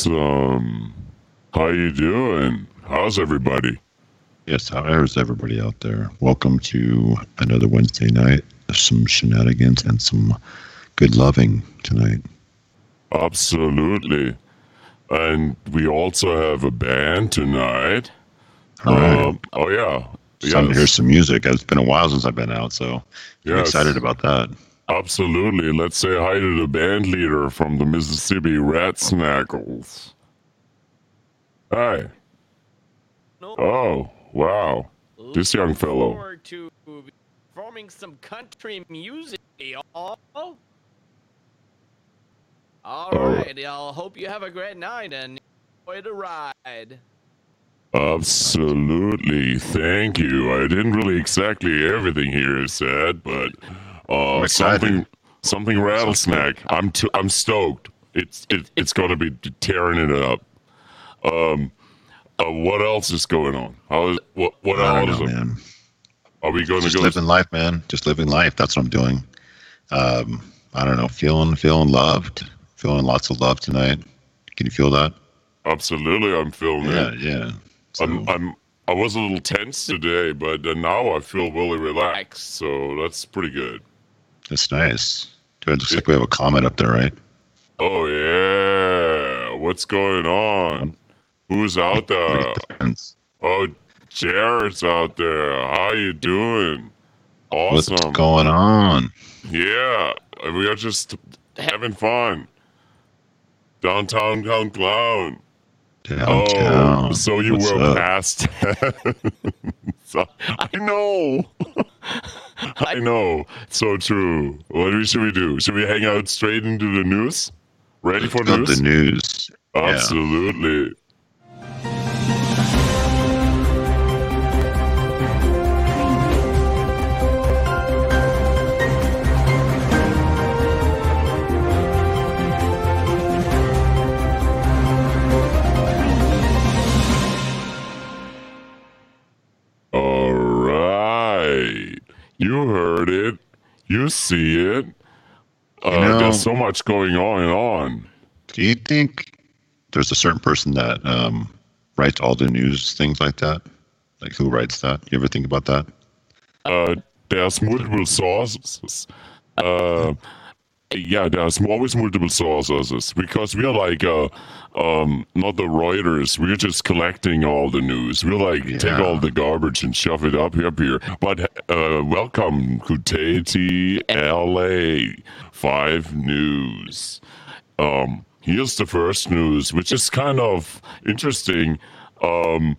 Awesome. How you doing? How's everybody? Yes, how's everybody out there? Welcome to another Wednesday night. Of some shenanigans and some good loving tonight. Absolutely. And we also have a band tonight. All right. Um, oh yeah. It's time to hear some music. It's been a while since I've been out, so I'm Yes. excited about that. Absolutely. Let's say hi to the band leader from the Mississippi Rat Snackles. Hi. Oh, wow. This young fellow. forward to performing some country music. All All right, y'all. hope you have a great night and enjoy the ride. Absolutely. Thank you. I didn't really exactly everything here said, but uh, something something rattlesnake. I'm t- I'm stoked. It's it, it's going to be tearing it up. Um, uh, what else is going on? How is what what I else? know, man. Are we going to Just go? living life, man. Just living life. That's what I'm doing. Um, I don't know. Feeling, feeling loved. Feeling lots of love tonight. Can you feel that? Absolutely, I'm feeling Yeah, it. yeah. So, I'm I'm I was a little tense today, but uh, now I feel really relaxed. So that's pretty good. That's nice. Dude, it looks like we have a comment up there, right? Oh yeah, what's going on? Who's out there? Oh, Jared's out there. How you doing? Awesome. What's going on? Yeah, we are just having fun. Downtown Town Clown. Downtown. Oh, so you What's were up? past. so, I know. I know. So true. What should we do? Should we hang out straight into the news? Ready for Got news? the news. Absolutely. You see it. Uh, You know- there's so much going on and on. Do you think there's a certain person that um, writes all the news things like that? Like who writes that? You ever think about that? Uh, there's multiple sources. Uh, yeah, there's always multiple sources because we're like uh, um, not the Reuters. We're just collecting all the news. We're like take all the garbage and shove it up up here. But uh, welcome to LA Five News. Um, here's the first news, which is kind of interesting. Um,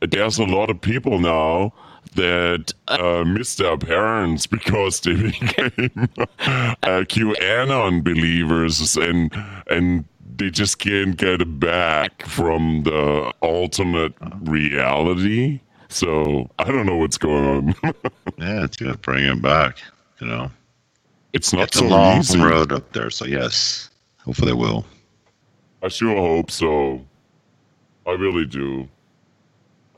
there's a lot of people now that uh, miss their parents because they became uh, QAnon believers and and they just can't get it back from the alternate reality. So I don't know what's going on. Yeah, it's gonna bring him back. You know, it's not it's so a long easy. road up there. So yes, hopefully they will. I sure hope so. I really do.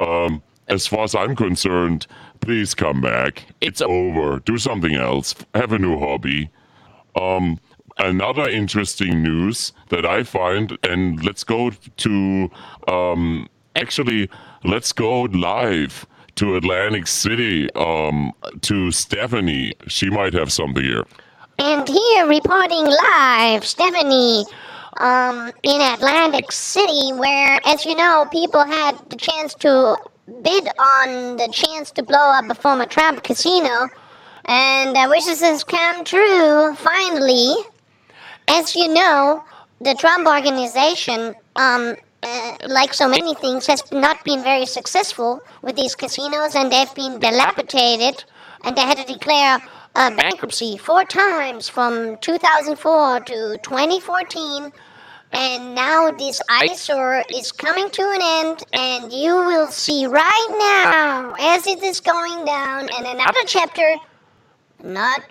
Um, as far as I'm concerned, please come back. It's over. Do something else. Have a new hobby. Um, another interesting news that I find, and let's go to, um, actually, let's go live to Atlantic City, um, to Stephanie. She might have something here. And here reporting live, Stephanie, um, in Atlantic City, where, as you know, people had the chance to bid on the chance to blow up a former Trump casino. And uh, wishes has come true, finally. As you know, the Trump organization, um, uh, like so many things, has not been very successful with these casinos, and they've been dilapidated, and they had to declare uh, bankruptcy four times from 2004 to 2014. And now this eyesore is coming to an end, and you will see right now, as it is going down, and another chapter, not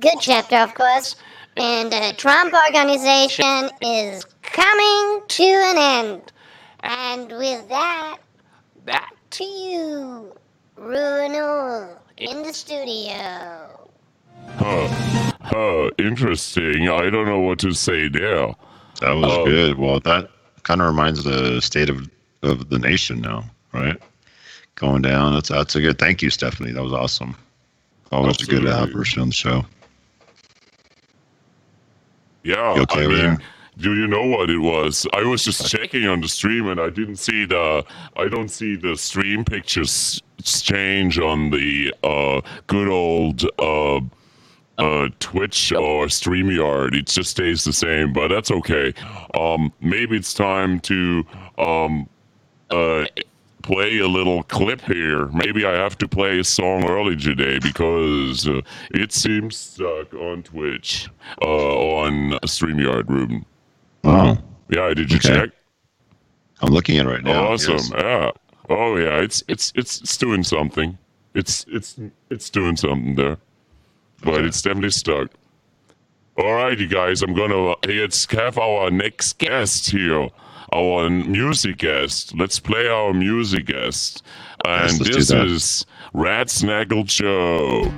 good chapter, of course, and the Trump organization is coming to an end. And with that, back to you, Bruno, in the studio. Huh. Huh. Interesting. I don't know what to say there. That was Oh. good. Well, that kind of reminds the state of of the nation now, right? Going down. That's that's a good. Thank you, Stephanie. That was awesome. Always a good uh, Absolutely. version of the show. Yeah, You okay I mean, there? do you know what it was? I was just checking on the stream and I didn't see the. I don't see the stream pictures change on the uh, good old uh, uh, Twitch or StreamYard. It just stays the same, but that's okay. Um, maybe it's time to um, uh, play a little clip here. Maybe I have to play a song early today because uh, it seems stuck on Twitch, uh, on StreamYard, Ruben. Wow. Yeah, did you Okay. check? I'm looking at it right now. awesome. Yes. Yeah. Oh yeah, it's it's it's it's doing something. It's it's it's doing something there, but it's definitely stuck. All right, you guys, I'm gonna let's have our next guest here, our music guest. Let's play our music guest, and let's this is Rattlesnake Joe.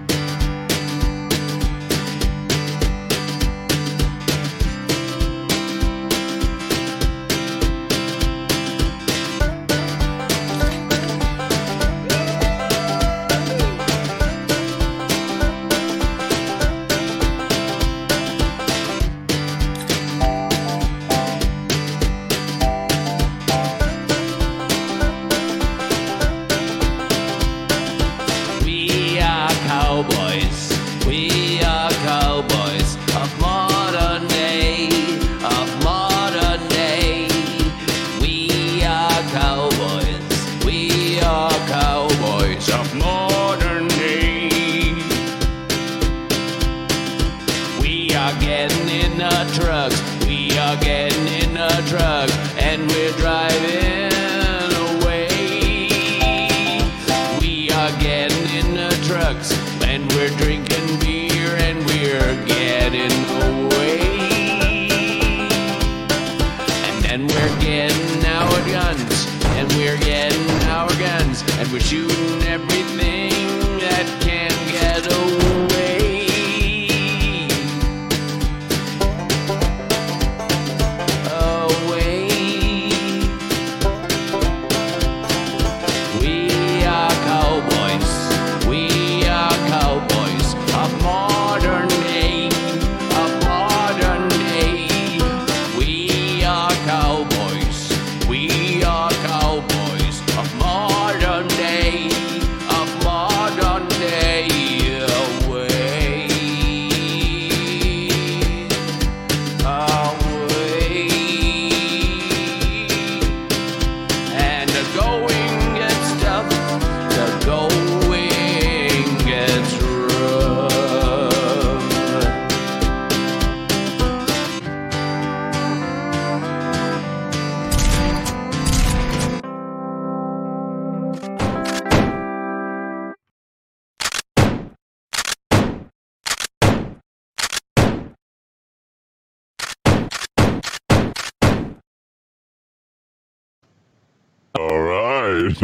And we're getting our guns. And we're getting our guns. And we're shooting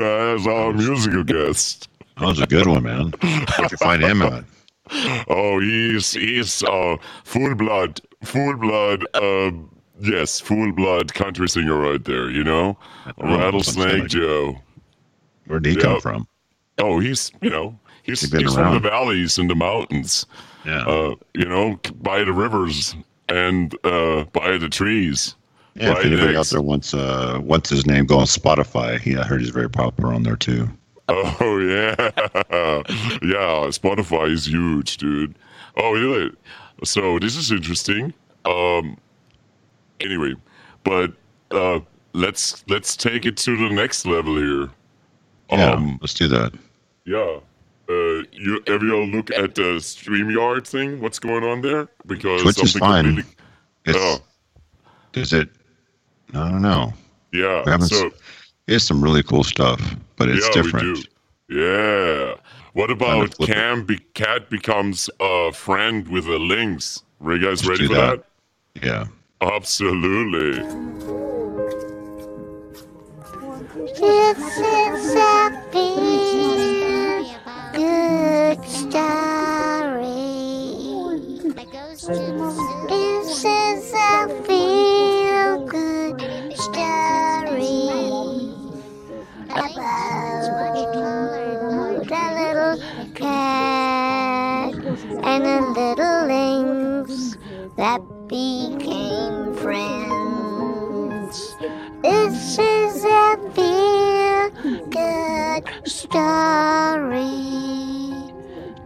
that's our musical guest. That was a good one, man. Where'd you find him at? Oh, he's he's uh full blood, full blood. Uh, yes, full blood country singer right there. You know, Oh, Rattlesnake Joe. Where'd he Yeah. come from? Oh, he's you know he's He's he's from the valleys and the mountains. Yeah. Uh, you know, by the rivers and uh by the trees. Yeah. If anybody out there wants uh wants his name, go on Spotify. He I heard he's very popular on there too. Oh yeah, yeah. Spotify is huge, dude. Oh really? So this is interesting. Um. Anyway, but uh, let's let's take it to the next level here. Yeah. Um. let's do that. Yeah. Uh, you have you all look at the Streamyard thing? What's going on there? Because Twitch is fine. completely- It's, Oh, Is it? I don't know. yeah. We So It's some really cool stuff, but it's yeah, different. we do. Yeah. What about it. Cam? Be- Cat becomes a friend with a lynx. Are you guys Let's ready for that. that? Yeah. Absolutely. This is a feel good story. This is a feel good story. Became friends. This is a feel good story.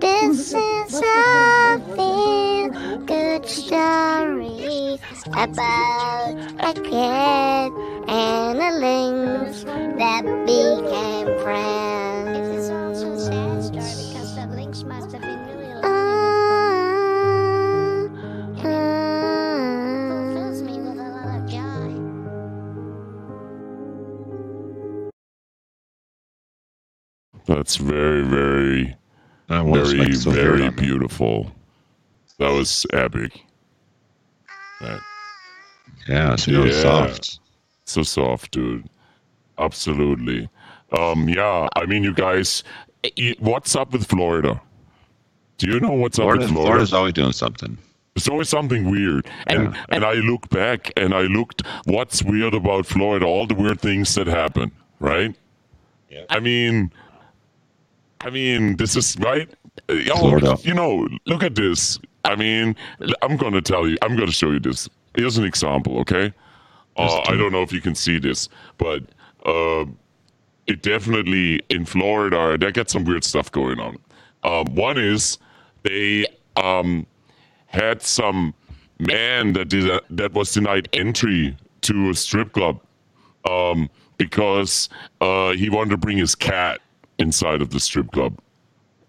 This is a feel good story about a cat and a lynx that became friends. That's very, very, That very, so very beautiful. That was epic. That, Yeah, so Yeah. soft. so soft, dude. Absolutely. Um, yeah, I mean, you guys, what's up with Florida? Do you know what's Florida, up with Florida? Florida's always doing something. There's always something weird. And Yeah. and I look back and I looked what's weird about Florida, all the weird things that happen, right? Yeah. I mean I mean, this is right. Florida. You know, look at this. I mean, I'm going to tell you. I'm going to show you this. Here's an example, okay? Uh, I don't know if you can see this, but uh, it definitely in Florida they get some weird stuff going on. Um, one is they um, had some man that did a, that was denied entry to a strip club um, because uh, he wanted to bring his cat inside of the strip club.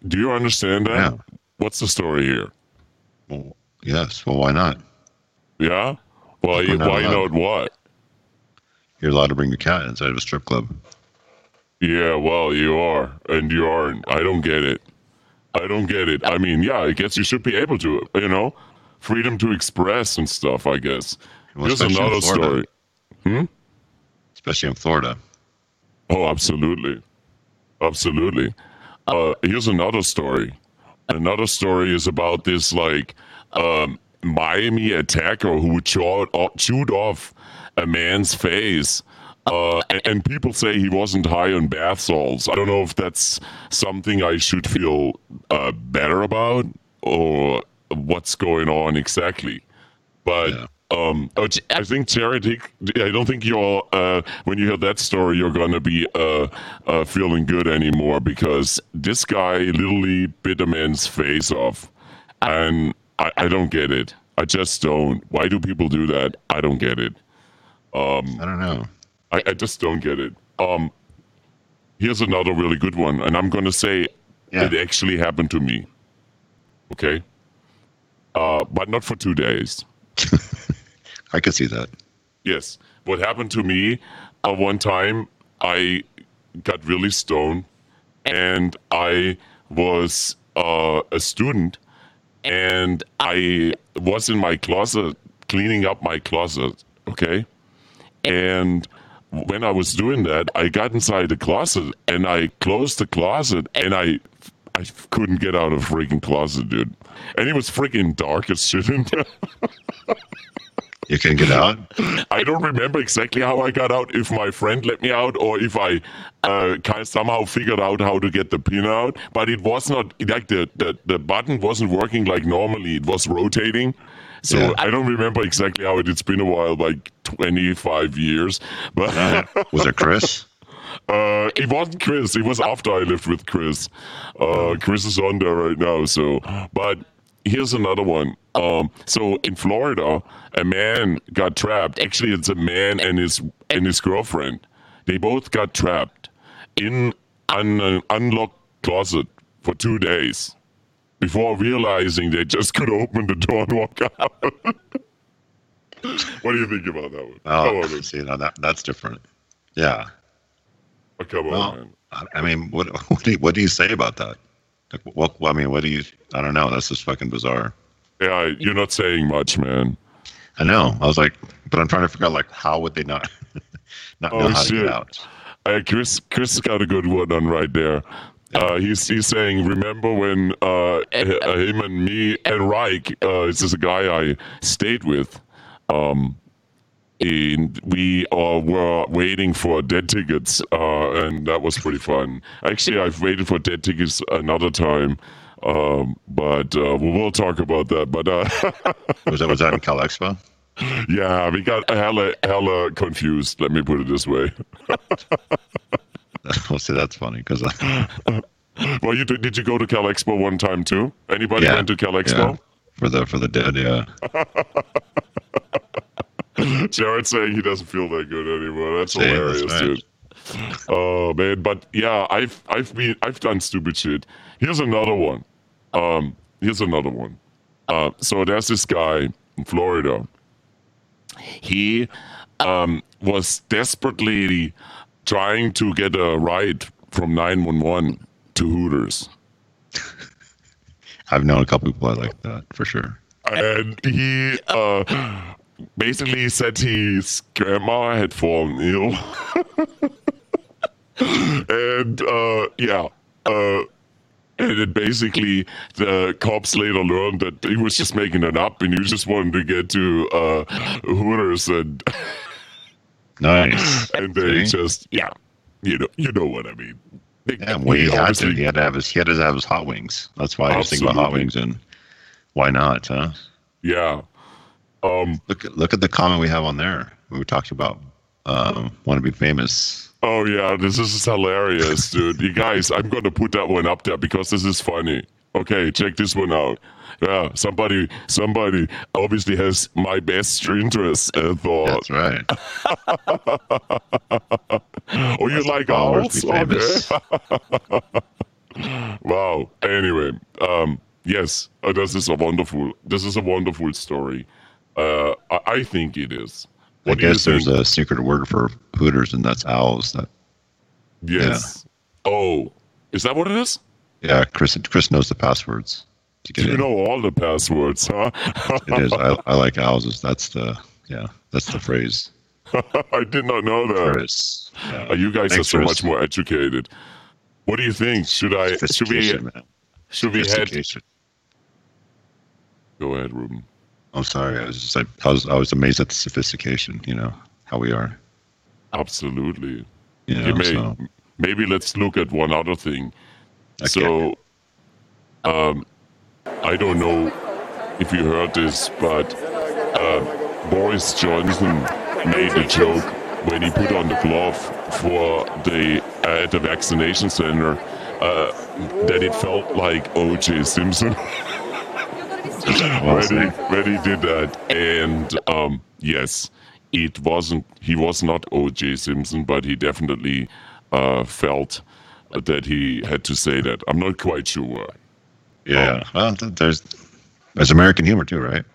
Do you understand that? Yeah. What's the story here? Well, yes. Well, why not? Yeah. Why? We're not Why allowed. not? What? You're allowed to bring your cat inside of a strip club. Yeah, well, you are, and you aren't. I don't get it. I don't get it. I mean, yeah, I guess you should be able to, you know, freedom to express and stuff. I guess. Well, Here's another story. Hmm? Especially in Florida. Oh, absolutely, absolutely. Uh, here's another story. Another story is about this like um, Miami attacker who chewed, off- chewed off a man's face. Uh, and, and people say he wasn't high on bath salts. I don't know if that's something I should feel uh, better about or what's going on exactly. But Yeah. Um, uh, I think Charity. I don't think you're. Uh, when you hear that story, you're gonna be uh, uh, feeling good anymore because this guy literally bit a man's face off, and I, I don't get it. I just don't. Why do people do that? I don't get it. I don't know. I, I just don't get it. Um, here's another really good one, and I'm gonna say Yeah. it actually happened to me. Okay. Uh, but not for two days. I could see that. Yes. What happened to me uh, one time, I got really stoned and I was uh, a student and I was in my closet cleaning up my closet. Okay. And when I was doing that, I got inside the closet and I closed the closet and I. I couldn't get out of freaking closet, dude. And it was freaking dark as shit in there. You can get out. I don't remember exactly how I got out. If my friend let me out, or if I uh, kind of somehow figured out how to get the pin out. But it was not like the, the, the button wasn't working like normally. It was rotating. So Yeah. I don't remember exactly how it. It's been a while, like twenty five years. But Was it Chris? uh, it wasn't Chris. It was after I lived with Chris. Uh, Chris is on there right now. So, but here's another one. Um, so in Florida, a man got trapped. Actually, it's a man and his and his girlfriend. They both got trapped in an uh, unlocked closet for two days before realizing they just could open the door and walk out. what do you think about that one? Oh, come on, see, now that that's different. Yeah. Oh, come on, man. I, I mean, what what do you, what do you say about that? Like, what? I mean, what do you? I don't know. That's just fucking bizarre. Yeah, you're not saying much, man. I know. I was like, but I'm trying to figure out like how would they not not know Oh, how to shit. get out? Uh, Chris, Chris got a good one on right there. Uh, he's he's saying, remember when uh, h- uh, him and me and Reich, uh, this is a guy I stayed with, um, and we uh, were waiting for dead tickets, uh, and that was pretty fun. Actually, I've waited for dead tickets another time. Um, but uh, we will talk about that. But uh, Was that was that in Cal Expo? yeah, we got hella hella confused. Let me put it this way. Well, see, that's funny because Well, you did, did you go to Cal Expo one time too? Anybody Yeah. went to Cal Expo? for the for the dead, yeah. Jared saying he doesn't feel that good anymore. That's hilarious, right. dude. Oh man, but yeah, I've I've been I've done stupid shit. Here's another one. Um, here's another one. Uh, so there's this guy in Florida. He um was desperately trying to get a ride from 911 to Hooters. I've known a couple people like that for sure. and he uh, basically said his grandma had fallen ill, and uh, yeah, uh, and then basically the cops later learned that he was just making it up, and he just wanted to get to uh, Hooters, and Nice. and they just yeah, you know, you know what I mean. They- Yeah, well, he had to. He had to have his. He had to have his hot wings. That's why I was thinking about hot wings and why not, huh? yeah. Um, Look look at the comment we have on there. We talked about um, want to be famous. Oh yeah, this is hilarious, dude. You guys, I'm gonna put that one up there because this is funny. Okay, check this one out. Yeah, somebody, somebody obviously has my best interest and thought, That's right. oh, you like Always owls? be famous. Okay. wow. Anyway, um, yes, uh, this is a wonderful, this is a wonderful story. Uh, I, I think it is. I What guess there's think? a secret word for Hooters, and that's owls. That yes. Oh, is that what it is? yeah, Chris. Chris knows the passwords You in. know all the passwords, huh? It is. I, I like owls. That's the yeah. That's the phrase. I did not know that. Chris. Uh, you guys Thanks, are so Chris. much more educated. What do you think? Should I? Should we? Man. Should we head? Go ahead, Ruben. I'm sorry. I was just like I was I was amazed at the sophistication. You know how we are. Absolutely. You know. May, so, maybe let's look at one other thing. Okay. So, um, I don't know if you heard this, but uh, Boris Johnson made a joke when he put on the glove for the uh, at the vaccination center uh, that it felt like O.J. Simpson. when he, when he did that. And um, yes, it wasn't. He was not O.J. Simpson, but he definitely uh, felt that he had to say that. I'm not quite sure. yeah. Well, there's there's American humor too, right?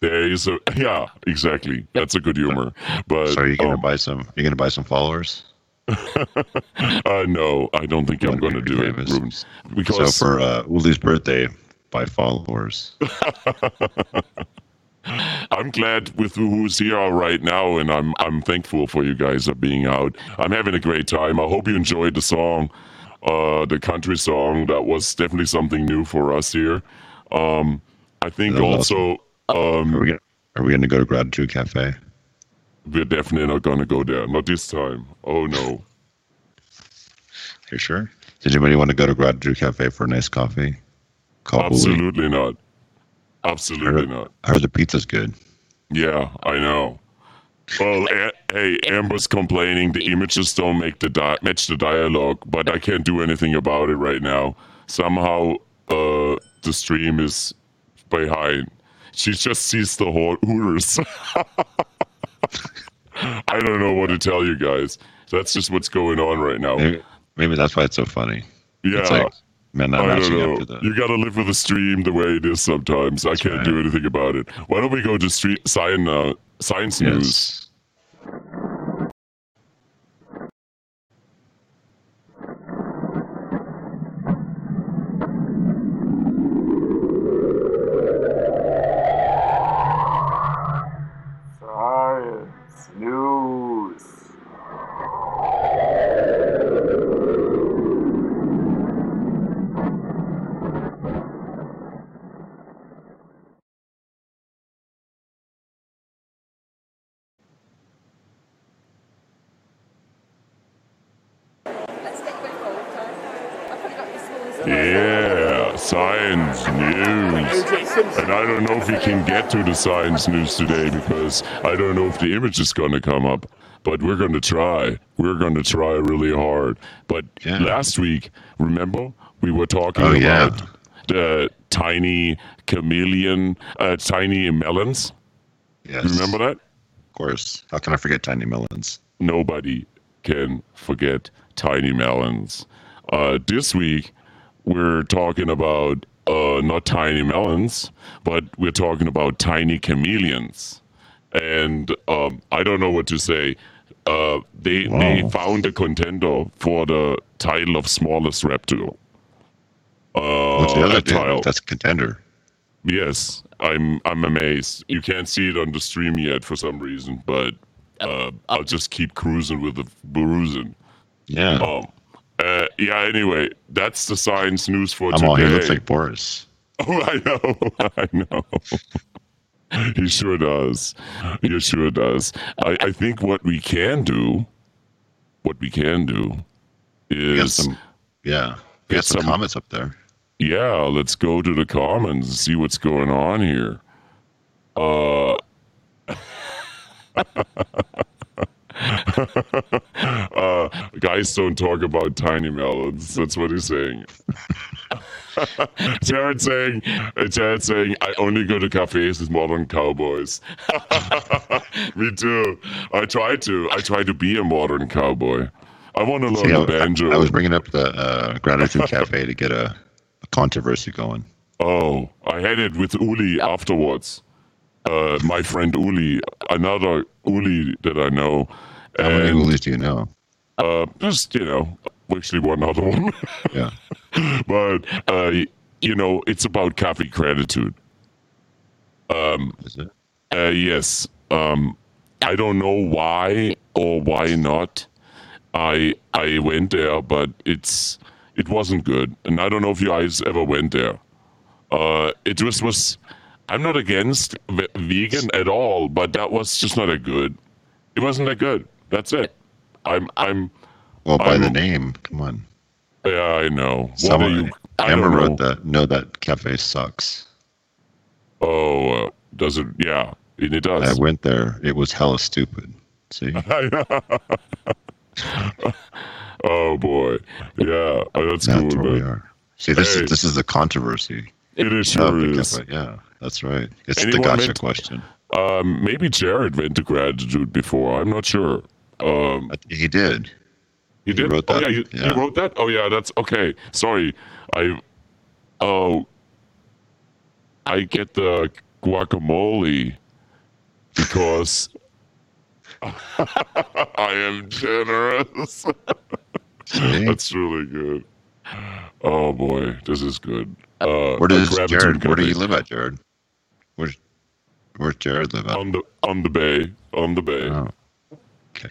There is a yeah, exactly. That's a good humor. But So are you gonna um, buy some? You gonna buy some followers? uh, no, I don't think I'm going to be do it, famous. Ruben, So for uh, Uli's birthday, buy followers. I'm glad with who's here right now, and I'm I'm thankful for you guys are being out. I'm having a great time. I hope you enjoyed the song, uh, the country song. That was definitely something new for us here. Um, I think also Are um, we gonna Are we gonna go to Gratitude Cafe? we're definitely not going to go there. Not this time. Oh no. You sure? Did anybody want to go to Gratitude Cafe for a nice coffee? Absolutely not. Absolutely not. I heard the pizza's good. Yeah, I know. Well, a- hey, Amber's complaining the images don't make the di- match the dialogue, but I can't do anything about it right now. Somehow, uh, the stream is behind. She just sees the whole Hooters. I don't know what to tell you guys. That's just what's going on right now. Maybe, maybe that's why it's so funny. Yeah. It's like not I don't know. the. You gotta live with the stream the way it is sometimes. I can't right. do anything about it. Why don't we go to street science, uh, science news? yes. Science if we can get to the science news today because I don't know if the image is going to come up. But we're going to try. We're going to try really hard. But Yeah. last week, remember, we were talking Oh, yeah. about the tiny chameleon, uh, tiny melons. Yes. Remember that? Of course. How can I forget Tiny Melons? nobody can forget tiny melons. Uh, this week, we're talking about uh, not tiny melons, but we're talking about tiny chameleons. And um, I don't know what to say. Uh, they they found a contender for the title of smallest reptile. Uh, What's the other a thing? tile. That's a contender. Yes, I'm I'm amazed. You can't see it on the stream yet for some reason, but uh, I'll just keep cruising with the bruising. Yeah. Um, uh, yeah. Anyway, that's the science news for I'm today. all he looks like Boris. Oh, I know, I know. he sure does. He sure does. I, I think what we can do, what we can do, is some yeah. Get We got some, some- comments up there. yeah. Let's go to the comments and see what's going on here. Uh. guys don't talk about tiny melons. That's what he's saying. Jared saying, Jared saying, I only go to cafes with modern cowboys. Me too. I try to. I try to be a modern cowboy. I want to learn See, the I, banjo. I was bringing up the uh, Gratitude Cafe to get a, a controversy going. Oh, I had it with Uli afterwards. Uh, my friend Uli, another Uli that I know. How many And, movies do you know? Uh, just, you know, actually one other one. Yeah. but, uh, you know, it's about coffee gratitude. Is it? Uh, yes. Um, I don't know why or why not. I I went there, but it's it wasn't good, and I don't know if you guys ever went there. Uh, it just was. I'm not against ve- vegan at all, but that was just not a good. It wasn't that good. That's it. I'm I'm Well, by the I'm- name, come on. yeah I know. What Someone, are you? I Amber don't know. wrote that. No, that cafe sucks. Oh, uh, does it? Yeah, and it does. I went there. It was hella stupid. See? oh boy, yeah, oh, that's That's cool. where we man. are. See, this Hey. is this is the controversy It is of sure the is. cafe. Yeah, that's right. It's Anyone the gotcha meant- question. Um, maybe Jared went to gratitude before. I'm not sure. Um, He did. he did. wrote Oh that, yeah, you, yeah. wrote that. Oh yeah, that's okay. Sorry, I. Oh. I get the guacamole because I am generous. That's really good. Oh boy, this is good. Uh, Where does Jared? Where do you live at, Jared? Where's Where's Jared live at? On the on the bay, on the bay. Oh, okay.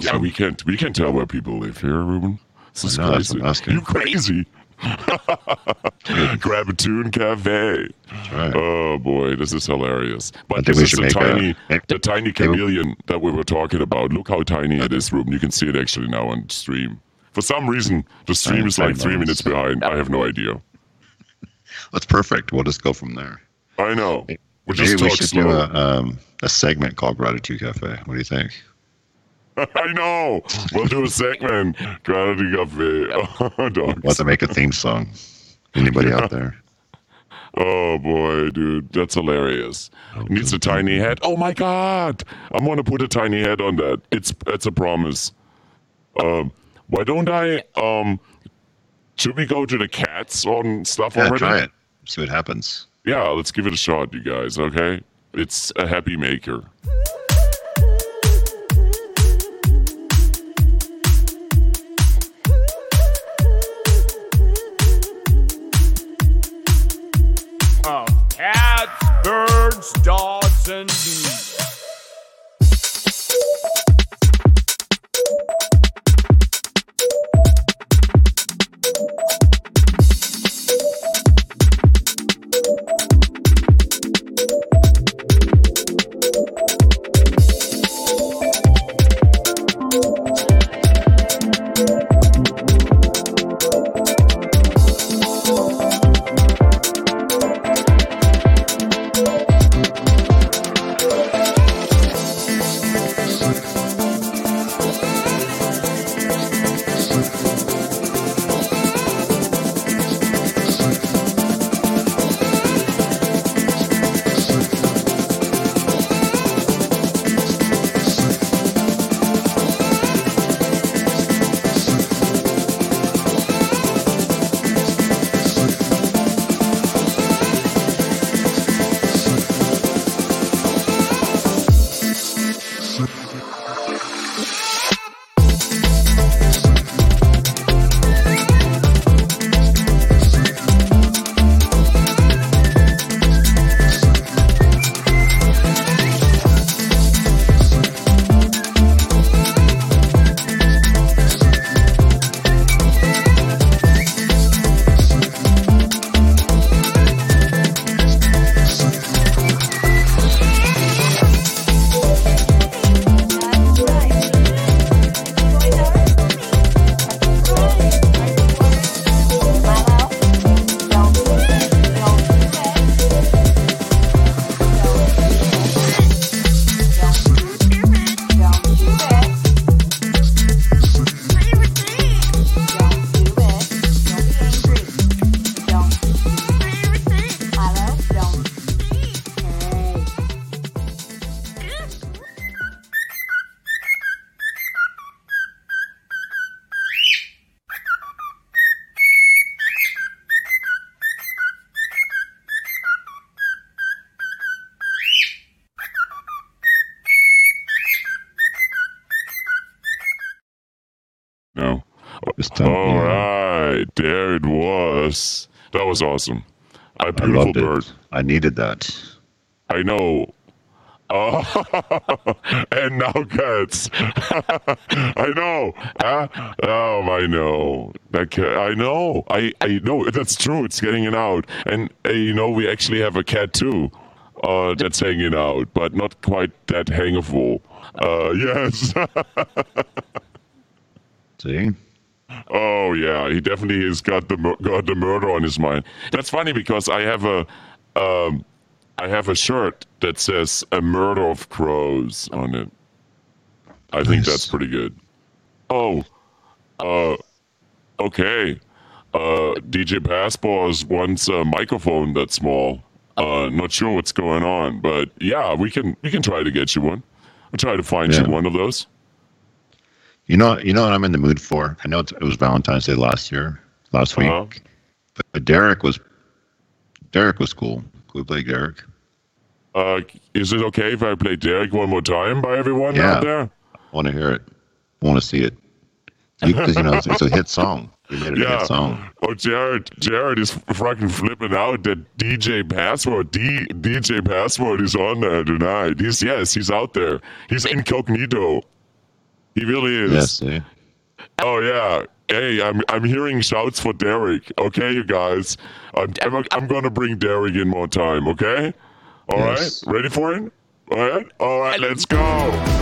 Yeah, we can't we can't tell where people live here, Ruben. This is know, crazy. what I'm asking. You crazy? Gratitude Cafe. Right. Oh boy, this is hilarious. But this is the make a- tiny, the tiny maybe- chameleon that we were talking about. Look how tiny it is, Ruben. You can see it actually now on stream. For some reason, the stream is like three minutes behind. I have no idea. That's perfect. We'll just go from there. I know. We Maybe just we talk should slow. do a um, a segment called Gratitude Cafe. What do you think? I know. We'll do a segment. Oh, dogs. We'll have to make a theme song. Anybody out there? Oh boy, dude, that's hilarious. Needs a tiny head. Oh my god, I'm gonna put a tiny head on that. It's it's a promise. Um, why don't I? Um, should we go to the cats on stuff Yeah, already? try it. See what happens. Yeah, let's give it a shot, you guys. Okay, it's a happy maker. Birds, dogs, and This time, All yeah. right, there it was. That was awesome. A I beautiful loved bird. it. I needed that. I know. Oh, and now cats. I know. Huh? Oh, I know. That cat. I know. I I know. That's true. It's getting it out, and uh, you know we actually have a cat too. Uh, that's hanging out, but not quite that hangable. Uh, yes. See? Oh yeah, he definitely has got the got the murder on his mind. That's funny because I have a um, I have a shirt that says "A Murder of Crows" on it. I think that's pretty good. Oh, uh, okay. Uh, DJ Password wants a microphone that's small. Uh, not sure what's going on, but yeah, we can we can try to get you one. I'll try to find Yeah. you one of those. You know, you know what I'm in the mood for. I know it's, it was Valentine's Day last year, last week, Uh-huh. but, but Derek was Derek was cool. Cool play Derek. Uh, is it okay if I play Derek one more time by everyone Yeah. out there? I want to hear it. I want to see it. Because you, know it's, it's a hit song. We made it a Yeah. hit song. Oh, Jared, Jared is fucking flipping out that DJ Password, D, DJ Password is on there tonight. He's yes, he's out there. He's incognito. He really is. Yes. See? Oh yeah. Hey, I'm I'm hearing shouts for Derek. Okay, you guys. I'm I'm, I'm gonna bring Derek in more time. Okay. All right. Yes. Ready for it? All right. All right. Let's go.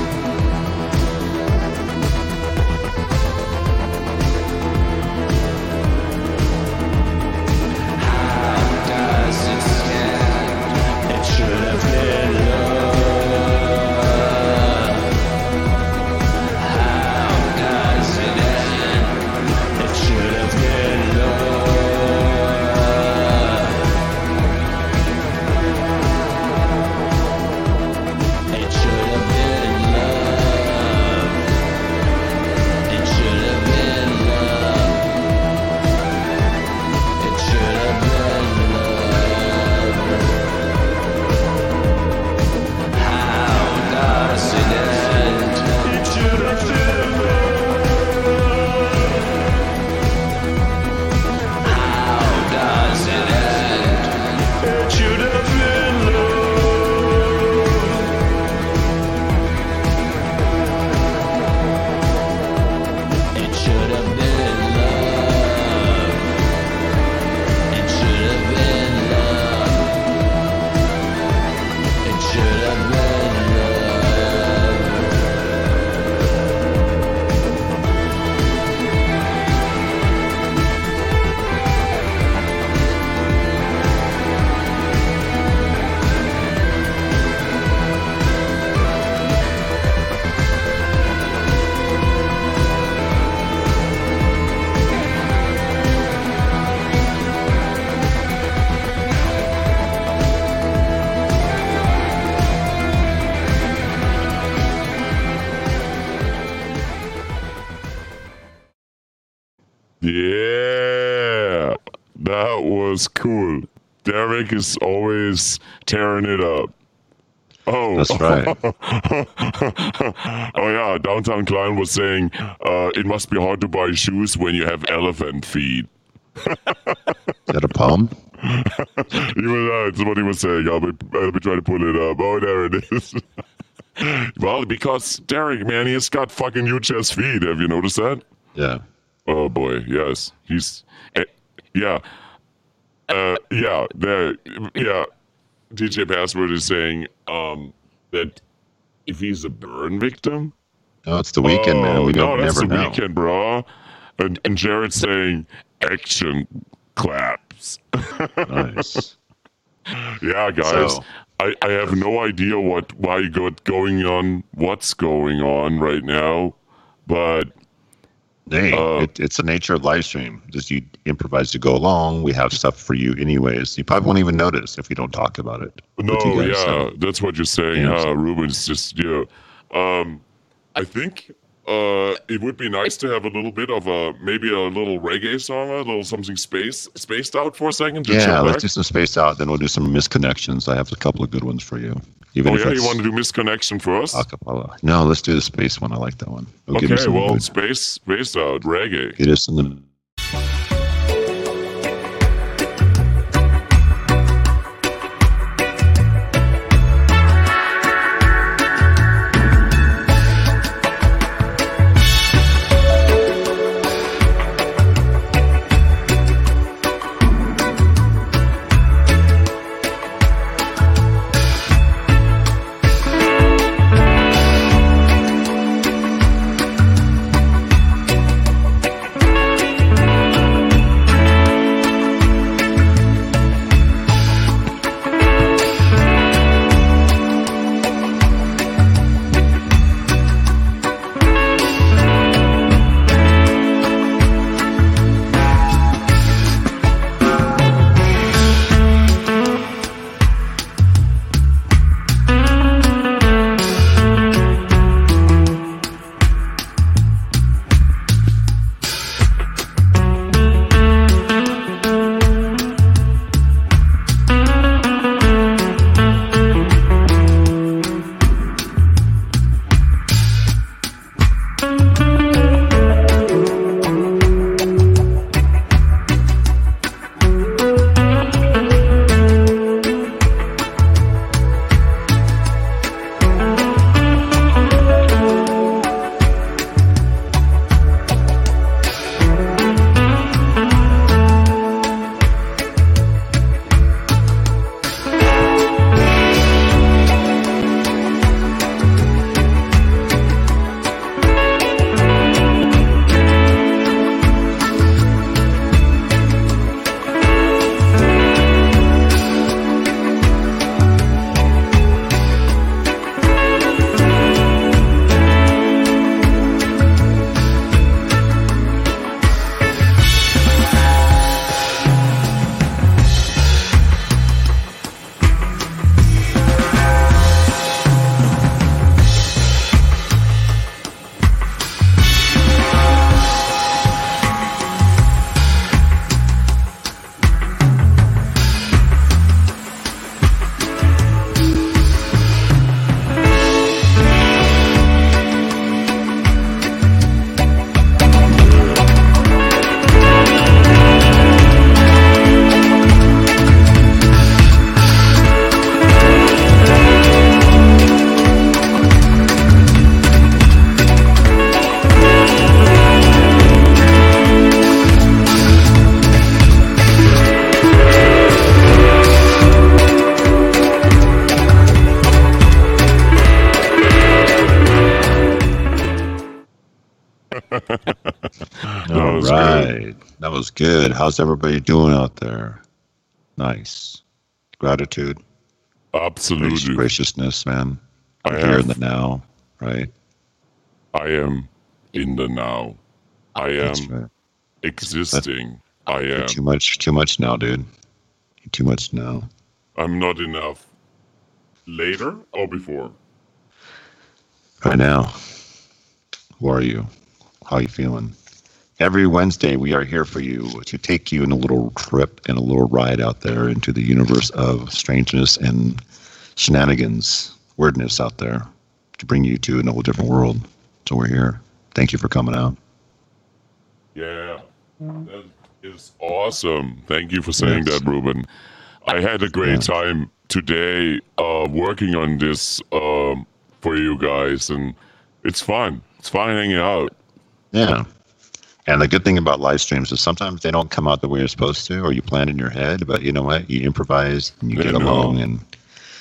Derek is always tearing it up. Oh, That's right. oh yeah, downtown Klein was saying uh, it must be hard to buy shoes when you have elephant feet. Is that a palm? Uh, that's what he was saying. I'll be, I'll be trying to pull it up. Oh, there it is. well, because Derek, man, he's got fucking huge ass feet. Have you noticed that? Yeah. Oh boy, yes, he's, eh, yeah, uh, yeah, there, yeah. DJ Password is saying um that if he's a burn victim, No, it's the weekend, man. We Oh, don't no, that's never the know. weekend, bro. And, and Jared's saying action claps. Nice. Yeah, guys. So- I, I have no idea what why got going on, what's going on right now, but Hey, Uh, it, it's the nature of live stream. Just you improvise to go along. We have stuff for you anyways. You probably won't even notice if we don't talk about it. no, guys, yeah, so. that's what you're saying, Yeah. huh, Ruben's just yeah. Um, I think uh, it would be nice to have a little bit of a maybe a little reggae song, a little something space spaced out for a second. Yeah, let's back. do some space out. Then we'll do some misconnections. I have a couple of good ones for you. Even Oh yeah, you want to do misconnection first? acapella. No, let's do the space one. I like that one. We'll Okay, well, space, space out, reggae. get us in the. How's everybody doing out there? Nice. Gratitude, Absolutely. graciousness, man. I We're here in the now, right? I am in the now. I am right. existing. I am. too much, too much now, dude. Too much now. I'm not enough. Later or before? Right now, who are you? How are you feeling? Every Wednesday, we are here for you to take you in a little trip and a little ride out there into the universe of strangeness and shenanigans, weirdness out there to bring you to a whole different world. So we're here. Thank you for coming out. Yeah. That is awesome. Thank you for saying Yes. that, Ruben. I had a great time today uh, working on this um, for you guys, and it's fun. It's fun hanging out. Yeah. And the good thing about live streams is sometimes they don't come out the way you're supposed to, or you plan in your head, but you know what? You improvise and you I get know. along and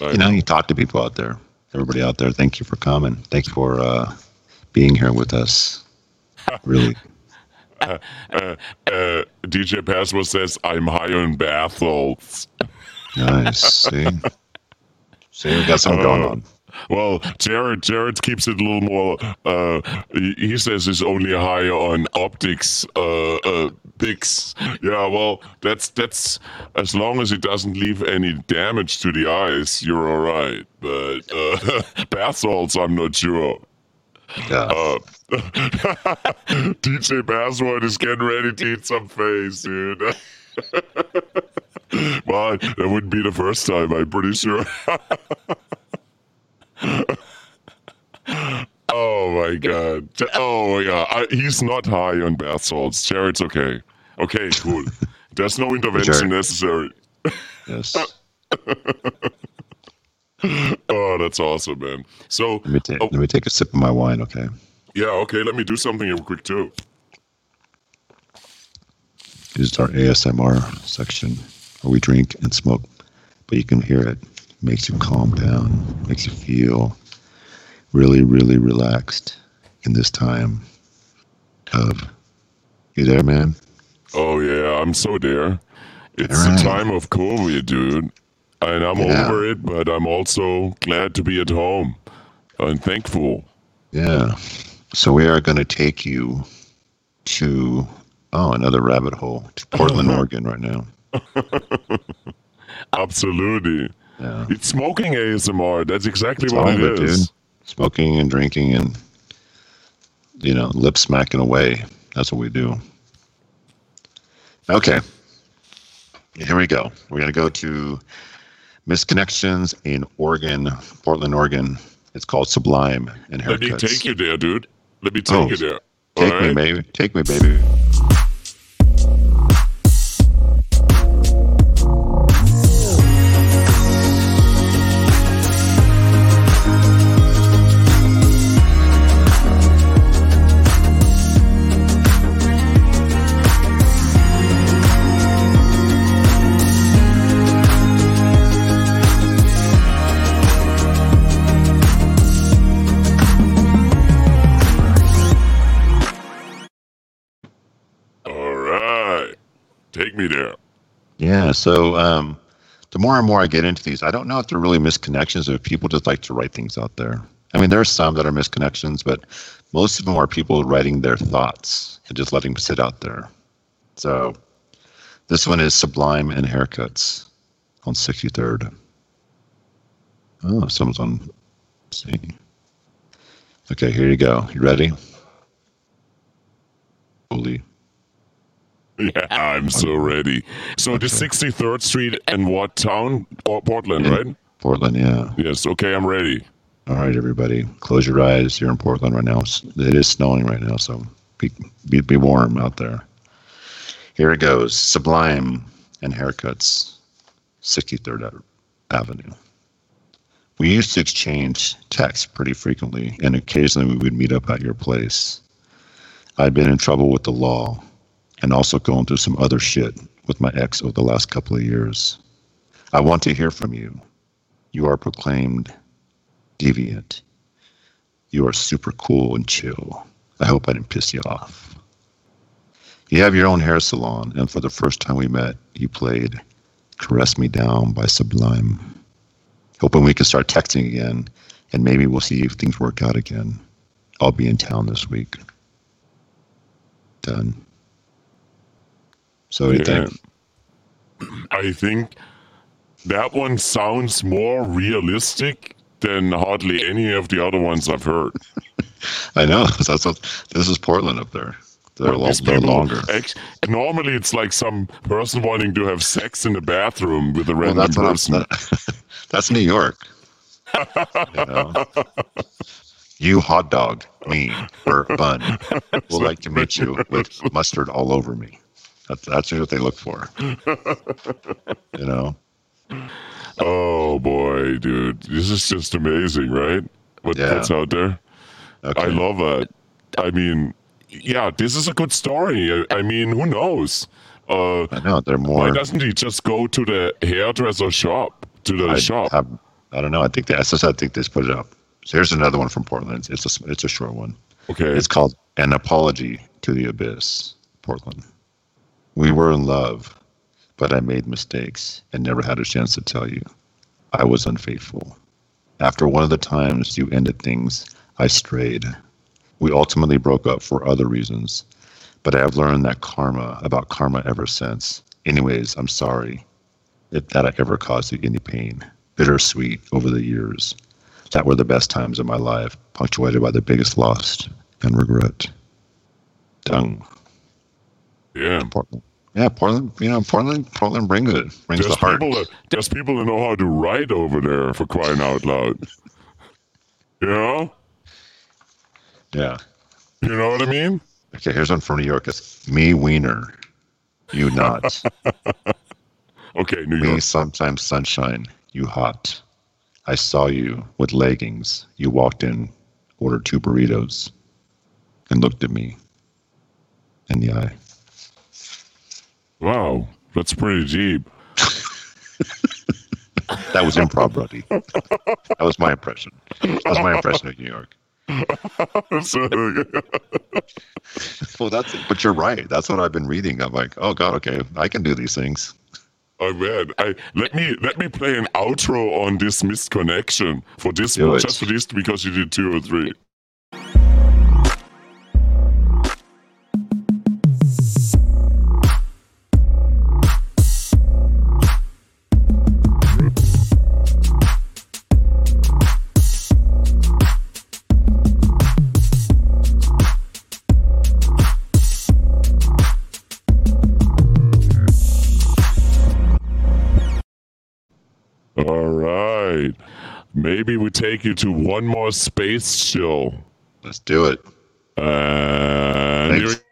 I you know, you talk to people out there. Everybody out there, thank you for coming. Thank you for uh, being here with us. Really. uh, uh, DJ Password says, I'm high on bath salts. Nice. See? See, we got something going Uh, on. Well, Jared, Jared keeps it a little more. Uh, he, says he's only high on optics, uh, uh, pics. Yeah, well, that's that's as long as it doesn't leave any damage to the eyes, you're all right. But uh, bath salts, I'm not sure. Yeah. Uh, DJ Password is getting ready to eat some face, dude. well, that wouldn't be the first time, I'm pretty sure oh my god. Oh yeah. I, he's not high on bath salts. Jared's okay. Okay, cool. There's no intervention Jared. necessary. Yes. oh, that's awesome, man. So let me, take, oh, let me take a sip of my wine, okay? Yeah, okay. Let me do something real quick too. This is our ASMR section where we drink and smoke, but you can hear it. Makes you calm down, makes you feel really, really relaxed in this time of. You there, man? Oh yeah, I'm so there. It's Alright. the time of COVID, dude, and I'm Yeah. over it. But I'm also glad to be at home and thankful. Yeah. So we are going to take you to oh another rabbit hole to Portland, Oregon, right now. Absolutely. Yeah. It's smoking ASMR. That's exactly It's what it it, is. dude. Smoking and drinking and you know lip smacking away. That's what we do. Okay. Here we go. We're gonna go to Misconnections in Oregon, Portland, Oregon. It's called Sublime and Haircuts. Let me take you there, dude. Let me take Oh, you there. Take All me, right? baby. Take me, baby. Me there. Yeah. So um, the more and more I get into these, I don't know if they're really misconnections or if people just like to write things out there. I mean, there are some that are misconnections, but most of them are people writing their thoughts and just letting them sit out there. So this one is Sublime and Haircuts on 63rd. Oh, someone's on. See. Okay, here you go. You ready? Yeah, I'm so ready. So the 63rd Street and what town? Or Portland, right? Portland, yeah. Yes. Okay, I'm ready. All right, everybody, close your eyes. You're in Portland right now. It is snowing right now, so be, be, be warm out there. Here it goes Sublime and Haircuts, 63rd Avenue. We used to exchange texts pretty frequently, and occasionally we would meet up at your place. I'd been in trouble with the law and also going through some other shit with my ex over the last couple of years. I want to hear from you. You are proclaimed deviant. You are super cool and chill. I hope I didn't piss you off. You have your own hair salon, and for the first time we met, you played Caress Me Down by Sublime. Hoping we can start texting again, and maybe we'll see if things work out again. I'll be in town this week. Done. So what do you Yeah. think? I think that one sounds more realistic than hardly any of the other ones I've heard. I know. That's what, this is Portland up there. They're, lo- These they're longer. act- normally, it's like some person wanting to have sex in the bathroom with a Well, random that's what I'm person. That's New York. you, know? You hot dog me or bun. Would like to meet you with mustard all over me. That's that's what they look for. You know. Oh boy, dude, this is just amazing, right? What, Yeah. What's out there? Okay. I love it. I mean, yeah, this is a good story. I, I mean, who knows? Uh, I know they're more. why doesn't he just go to the hairdresser shop? To the I, shop? have, I don't know. I think they, I I think they put it up. So here's another one from Portland. It's a it's a short one. okay. It's called An Apology to the Abyss, Portland. We were in love, but I made mistakes and never had a chance to tell you. I was unfaithful. After one of the times you ended things, I strayed. We ultimately broke up for other reasons, but I have learned that karma, about karma ever since. Anyways, I'm sorry if that I ever caused you any pain. Bittersweet over the years. That were the best times of my life, punctuated by the biggest loss and regret. Dung. yeah. Portland. Yeah, Portland. You know, Portland. Portland brings it. Brings There's the heart. people that there's people that know how to write over there for crying out loud. You know? Yeah. You know what I mean? Okay, here's one from New York. It's me wiener, you not. Okay, New York. me sometimes sunshine, you hot. I saw you with leggings. You walked in, ordered two burritos, and looked at me in the eye. Wow, that's pretty deep. That was improv, buddy. that was my impression. That was my impression of New York. So- Well, that's but you're right. That's what I've been reading. I'm like, oh god, okay, I can do these things. I man, I let me let me play an outro on this missed connection for this Do it. just for this because you did two or three. Take you to one more space chill. Let's do it. Thanks.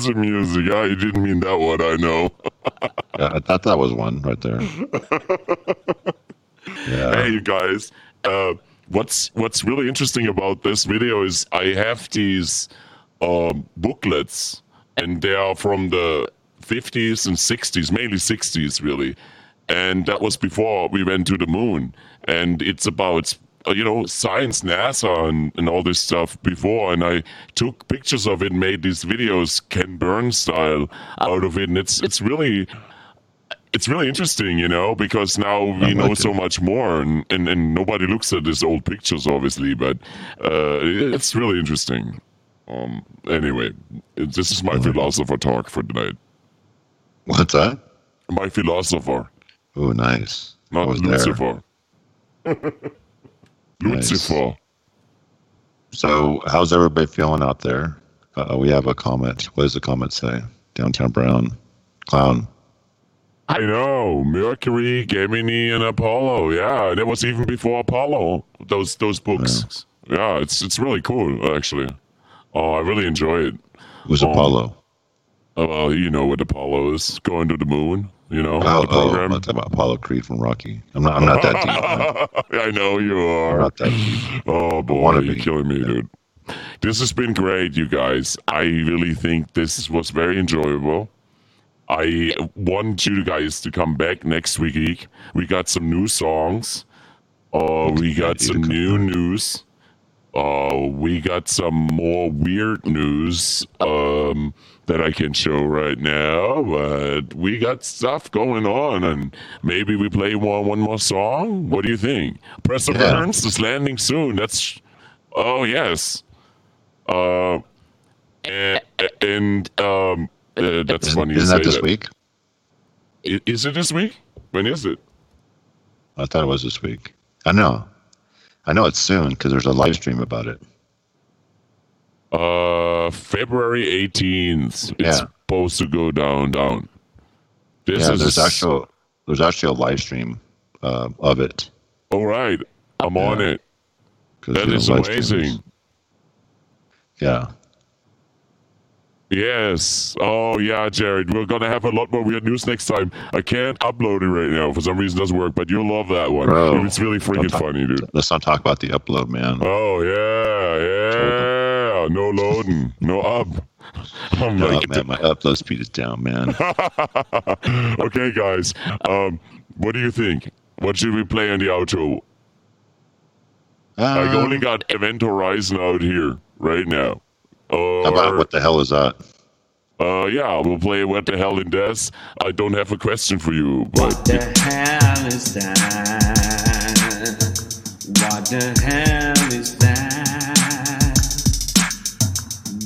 Pole dancing music. I didn't mean that one, I know. Yeah, I thought that was one right there. Yeah. hey, you guys, uh, what's what's really interesting about this video is I have these um, booklets, and they are from the 50s and 60s, mainly 60s, really. And that was before we went to the moon. And it's about you know science, NASA, and, and all this stuff before. And I took pictures of it, made these videos, Ken Burns style, out of it, and it's it's really it's really interesting, you know, because now we I know like so much more, and, and, and nobody looks at these old pictures, obviously, but uh, it's really interesting. Um, anyway, this is my philosopher talk for tonight. What's that? My philosopher, Oh, nice. Not there. Lucifer. So, how's everybody feeling out there? Uh, we have a comment. What does the comment say? Downtown Brown, clown. I know Mercury, Gemini, and Apollo. Yeah, and it was even before Apollo. Those those books. Yeah, it's it's really cool actually. Oh, I really enjoy it. Was Oh. Apollo. Oh, well, you know what Apollo is going to the moon. You know the oh. I'm talking about Apollo Creed from Rocky. I'm not. I'm not that deep. man. I know you I'm are. not that deep. Oh boy, you're killing me, dude. This has been great, you guys. I really think this was very enjoyable. I want you guys to come back next week. We got some new songs. Uh, we got some new news. Uh, we got some more weird news um, that I can show right now. But we got stuff going on, and maybe we play one one more song. What do you think? Perseverance is landing soon. That's oh yes. Uh, and, and um, uh, that's Isn't, funny. isn't that this that. week? I- Is it this week? When is it? I thought it was this week. I know. I know it's soon because there's a live stream about it. Uh, February 18th. It's Yeah. supposed to go down, down. This yeah, is there's actual there's actually a live stream uh, of it. all right. I'm on Yeah. it. 'cause, That is live streams- amazing. Yeah. Yes. Oh yeah, Jared. We're gonna have a lot more weird news next time. I can't upload it right now for some reason. It doesn't work, but you'll love that one. Bro, it's really freaking talk- funny, dude. Let's not talk about the upload, man. Oh yeah, yeah. No loading, no up. I'm No, like, man, my upload speed is down, man. okay, guys. Um, what do you think? What should we play in the outro? I Um, only got Event Horizon out here right now. Or, how about what the hell is that? uh, yeah, we'll play What the Hell in Death. I don't have a question for you, but What the hell is that? What the hell is that?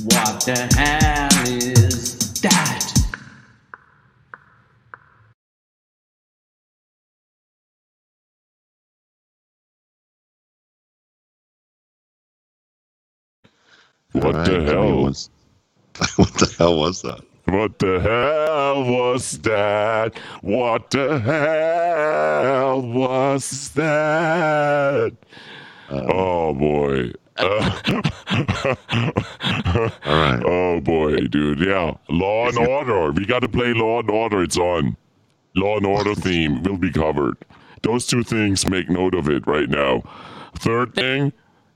What the hell is what the right, me hell? Was, what the hell was that? What the hell was that? What the hell was that? oh boy. Uh, All right. oh boy, dude. Yeah. Law and Order. We got to play Law and Order. It's on. Law and Order theme will be covered. Those two things, make note of it right now. Third thing,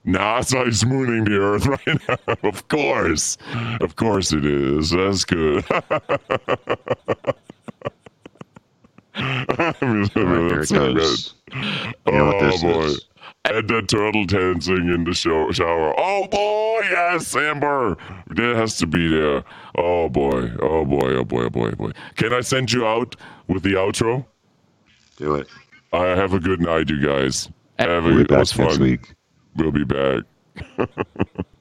NASA is mooning the Earth right now. of course. Of course it is. That's good. Right, here That's so goes. good. You know oh boy. is? And the turtle dancing in the show- shower. Oh boy, yes, Amber. That has to be there. Oh boy, oh boy, oh boy, oh boy, oh boy. Can I send you out with the outro? Do it. I have a good night, you guys. Have a, We'll be back next fun. week. We'll be back.